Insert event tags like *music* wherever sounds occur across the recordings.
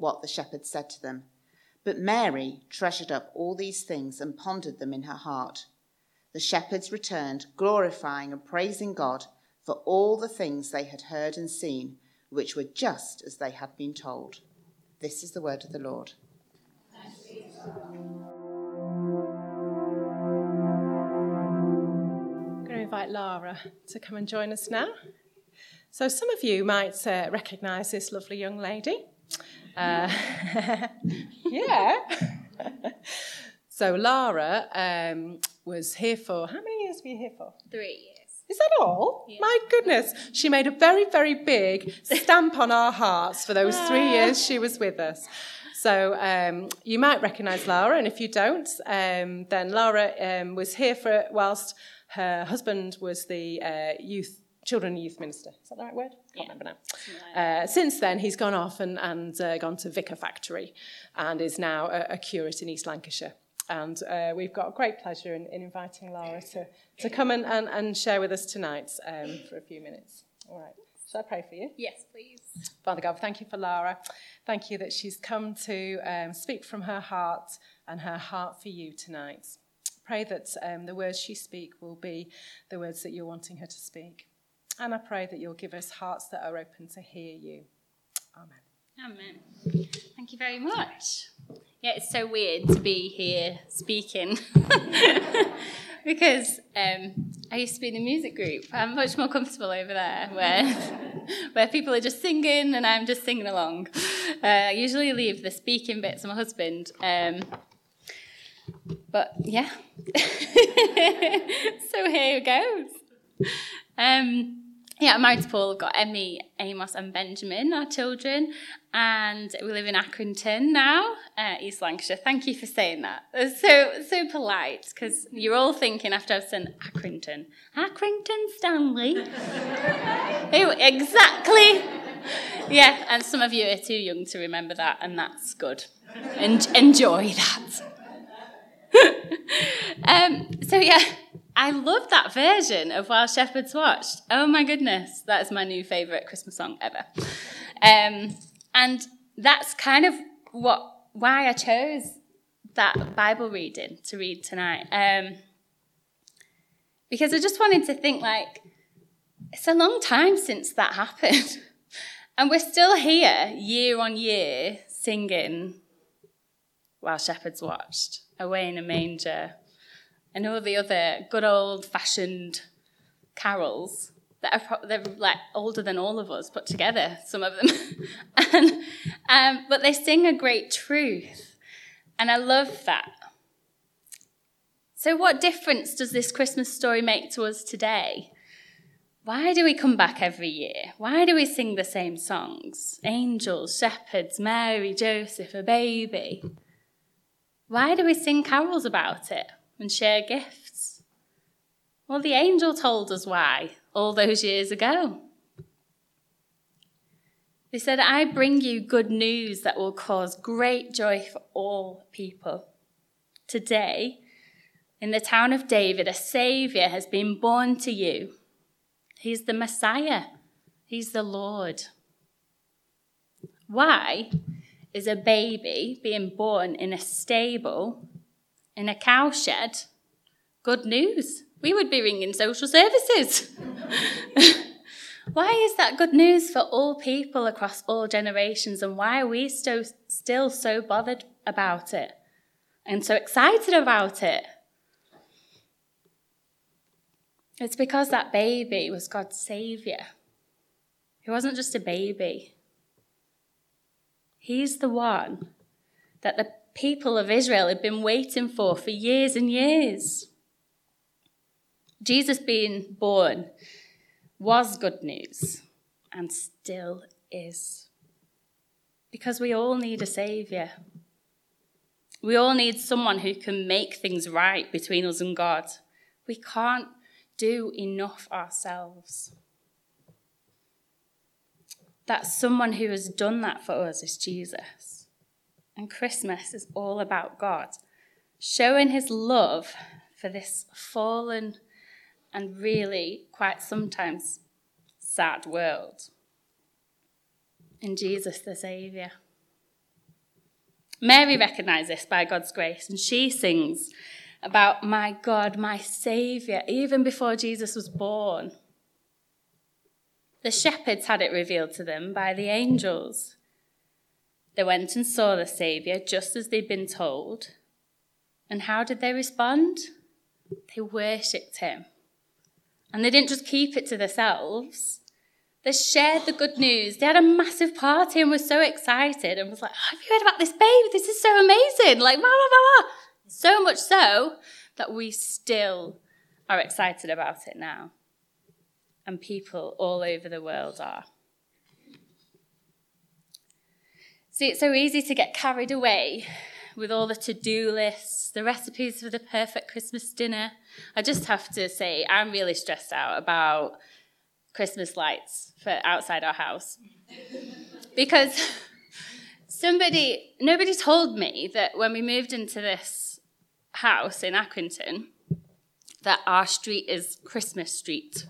what the shepherds said to them. But Mary treasured up all these things and pondered them in her heart. The shepherds returned, glorifying and praising God for all the things they had heard and seen, which were just as they had been told. This is the word of the Lord. I'm going to invite Lara to come and join us now. So, some of you might uh, recognise this lovely young lady. Uh, *laughs* yeah. so, Lara um, was here for how many years were you here for? Three years. Is that all? Yeah. My goodness. She made a very, very big stamp on our hearts for those three years she was with us. So um, you might recognise Lara, and if you don't, um, then Lara um, was here for whilst her husband was the uh, youth children and youth minister. Is that the right word? Can't Yeah. remember now. Uh, since then, he's gone off and, and uh, gone to Vicar Factory and is now a, a curate in East Lancashire. And uh, we've got great pleasure in, in inviting Lara to, to come and, and, and share with us tonight um, for a few minutes. All right. Shall I pray for you? Yes, please. Father God, thank you for Lara. Thank you that she's come to um, speak from her heart and her heart for you tonight. Pray that um, the words she speak will be the words that you're wanting her to speak. And I pray that you'll give us hearts that are open to hear you. Amen. Amen. Thank you very much. Yeah, it's so weird to be here speaking *laughs* because um, I used to be in the music group. I'm much more comfortable over there where *laughs* where people are just singing and I'm just singing along. Uh, I usually leave the speaking bit to my husband. Um, but yeah, *laughs* so here it goes. Um, yeah, I'm married to Paul. I've got Emmy, Amos, and Benjamin, our children, and we live in Accrington now, uh, East Lancashire. Thank you for saying that. It's so so polite because you're all thinking after I've said Accrington, Accrington Stanley. Ew, *laughs* exactly. Yeah, and some of you are too young to remember that, and that's good. En- enjoy that. *laughs* um, so yeah, I love that version of While Shepherds Watched. Oh my goodness, that is my new favourite Christmas song ever. Um, and that's kind of what why I chose that Bible reading to read tonight. Um, because I just wanted to think like it's a long time since that happened. *laughs* And we're still here year on year singing while shepherds watched, away in a manger, and all the other good old fashioned carols that are pro- they're like older than all of us put together, some of them. *laughs* and, um, but they sing a great truth, and I love that. So, what difference does this Christmas story make to us today? Why do we come back every year? Why do we sing the same songs? Angels, shepherds, Mary, Joseph, a baby. Why do we sing carols about it and share gifts? Well, the angel told us why all those years ago. They said, I bring you good news that will cause great joy for all people. Today, in the town of David, a Saviour has been born to you. He's the Messiah, He's the Lord. Why is a baby being born in a stable, in a cowshed? Good news. We would be ringing social services. *laughs* why is that good news for all people across all generations, and why are we still so bothered about it and so excited about it? It's because that baby was God's Saviour. He wasn't just a baby, He's the one that the people of Israel had been waiting for for years and years. Jesus being born was good news and still is. Because we all need a Saviour. We all need someone who can make things right between us and God. We can't do enough ourselves. That someone who has done that for us is Jesus. And Christmas is all about God showing his love for this fallen and really quite sometimes sad world. In Jesus, the Saviour. Mary recognized this by God's grace, and she sings about my God, my Saviour, even before Jesus was born. The shepherds had it revealed to them by the angels. They went and saw the Saviour just as they'd been told. And how did they respond? They worshipped him. And they didn't just keep it to themselves. They shared the good news. They had a massive party and were so excited and was like, Have you heard about this baby? This is so amazing. Like, blah, blah, blah, blah. So much so that we still are excited about it now. And people all over the world are. See, it's so easy to get carried away with all the to do lists, the recipes for the perfect Christmas dinner. I just have to say, I'm really stressed out about Christmas lights for outside our house. because *laughs* somebody, nobody told me that when we moved into this house in Accrington, that our street is Christmas Street.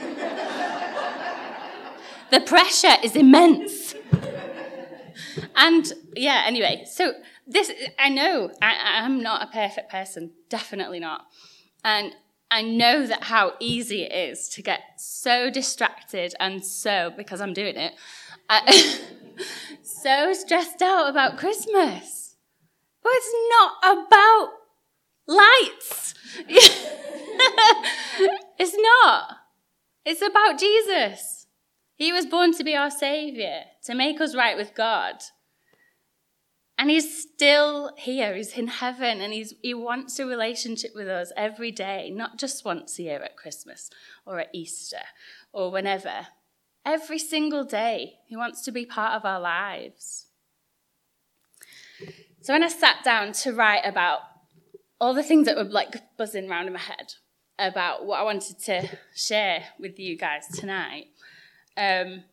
*laughs* the pressure is immense. And yeah, anyway, so this, I know I, I'm not a perfect person, definitely not. And I know that how easy it is to get so distracted and so, because I'm doing it, uh, *laughs* so stressed out about Christmas. But it's not about lights. *laughs* it's not. It's about Jesus. He was born to be our Savior, to make us right with God. And he's still here. He's in heaven and he's, he wants a relationship with us every day, not just once a year at Christmas or at Easter or whenever. Every single day, he wants to be part of our lives. So when I sat down to write about all the things that were like buzzing around in my head about what I wanted to share with you guys tonight, um,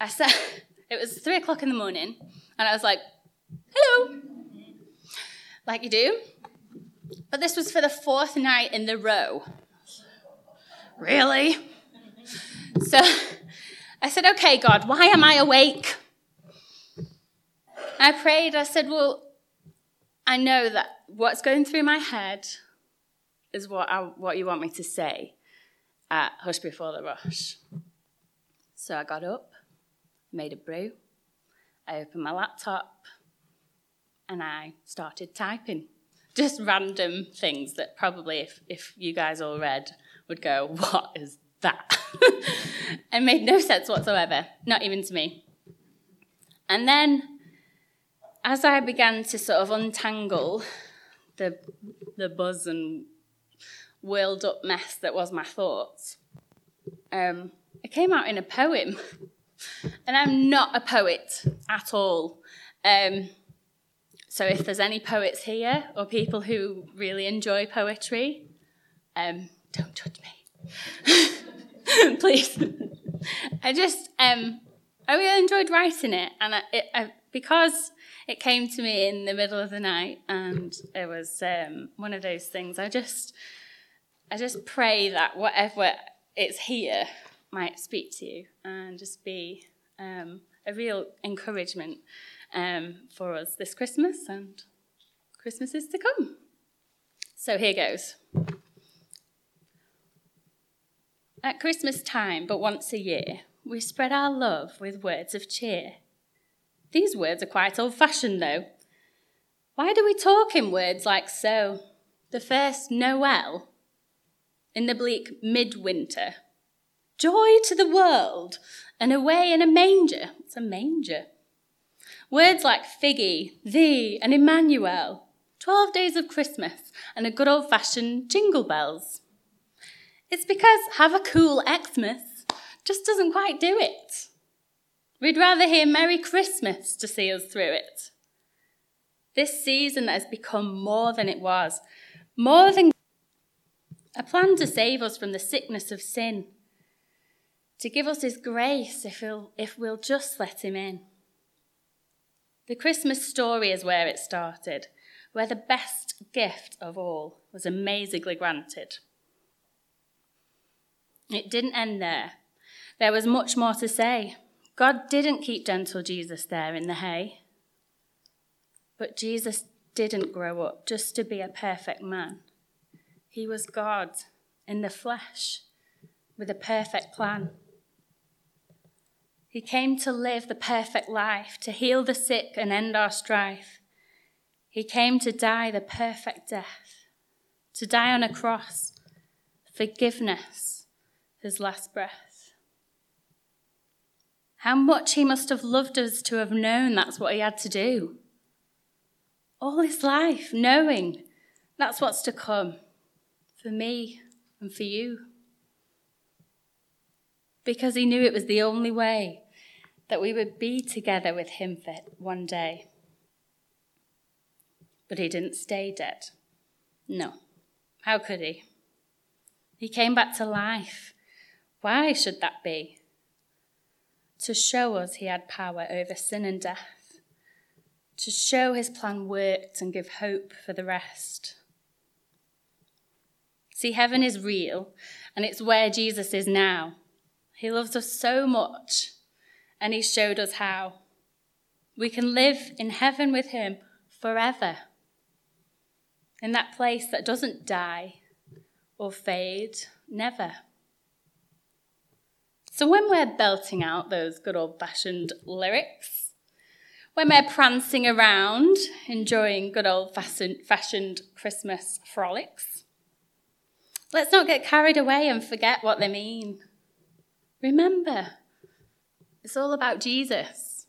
I said *laughs* it was three o'clock in the morning and I was like, hello, like you do. But this was for the fourth night in the row. Really? So *laughs* I said, okay, God, why am I awake? I prayed, I said, well, I know that what's going through my head is what, I, what you want me to say at Hush Before the Rush. So I got up, made a brew, I opened my laptop and I started typing. Just random things that probably, if, if you guys all read, would go, What is that? *laughs* it made no sense whatsoever, not even to me. And then, as I began to sort of untangle the, the buzz and whirled up mess that was my thoughts, um, it came out in a poem. *laughs* And I'm not a poet at all. Um, so if there's any poets here or people who really enjoy poetry, um, don't judge me, *laughs* please. *laughs* I just, um, I really enjoyed writing it, and I, it, I, because it came to me in the middle of the night, and it was um, one of those things. I just, I just pray that whatever it's here might speak to you and just be um, a real encouragement um, for us this Christmas and Christmases to come. So here goes. At Christmas time, but once a year, we spread our love with words of cheer. These words are quite old fashioned, though. Why do we talk in words like so? The first Noel, in the bleak midwinter, Joy to the world, and away in a manger. It's a manger. Words like figgy, thee, and Emmanuel. Twelve days of Christmas, and a good old fashioned jingle bells. It's because have a cool Xmas just doesn't quite do it. We'd rather hear Merry Christmas to see us through it. This season that has become more than it was, more than a plan to save us from the sickness of sin to give us His grace if we'll, if we'll just let Him in. The Christmas story is where it started, where the best gift of all was amazingly granted. It didn't end there. There was much more to say. God didn't keep gentle Jesus there in the hay. But Jesus didn't grow up just to be a perfect man. He was God in the flesh with a perfect plan. He came to live the perfect life, to heal the sick and end our strife. He came to die the perfect death, to die on a cross, forgiveness, his last breath. How much he must have loved us to have known that's what he had to do. All his life, knowing that's what's to come for me and for you because he knew it was the only way that we would be together with him for one day. But he didn't stay dead. No. How could he? He came back to life. Why should that be? To show us he had power over sin and death. To show his plan worked and give hope for the rest. See, heaven is real, and it's where Jesus is now. He loves us so much, and He showed us how. We can live in heaven with Him forever, in that place that doesn't die or fade, never. So when we're belting out those good old fashioned lyrics, when we're prancing around, enjoying good old fashioned Christmas frolics, let's not get carried away and forget what they mean. Remember, it's all about Jesus.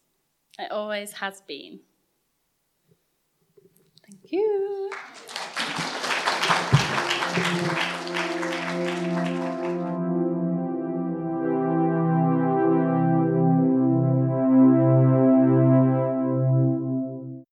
It always has been. Thank you.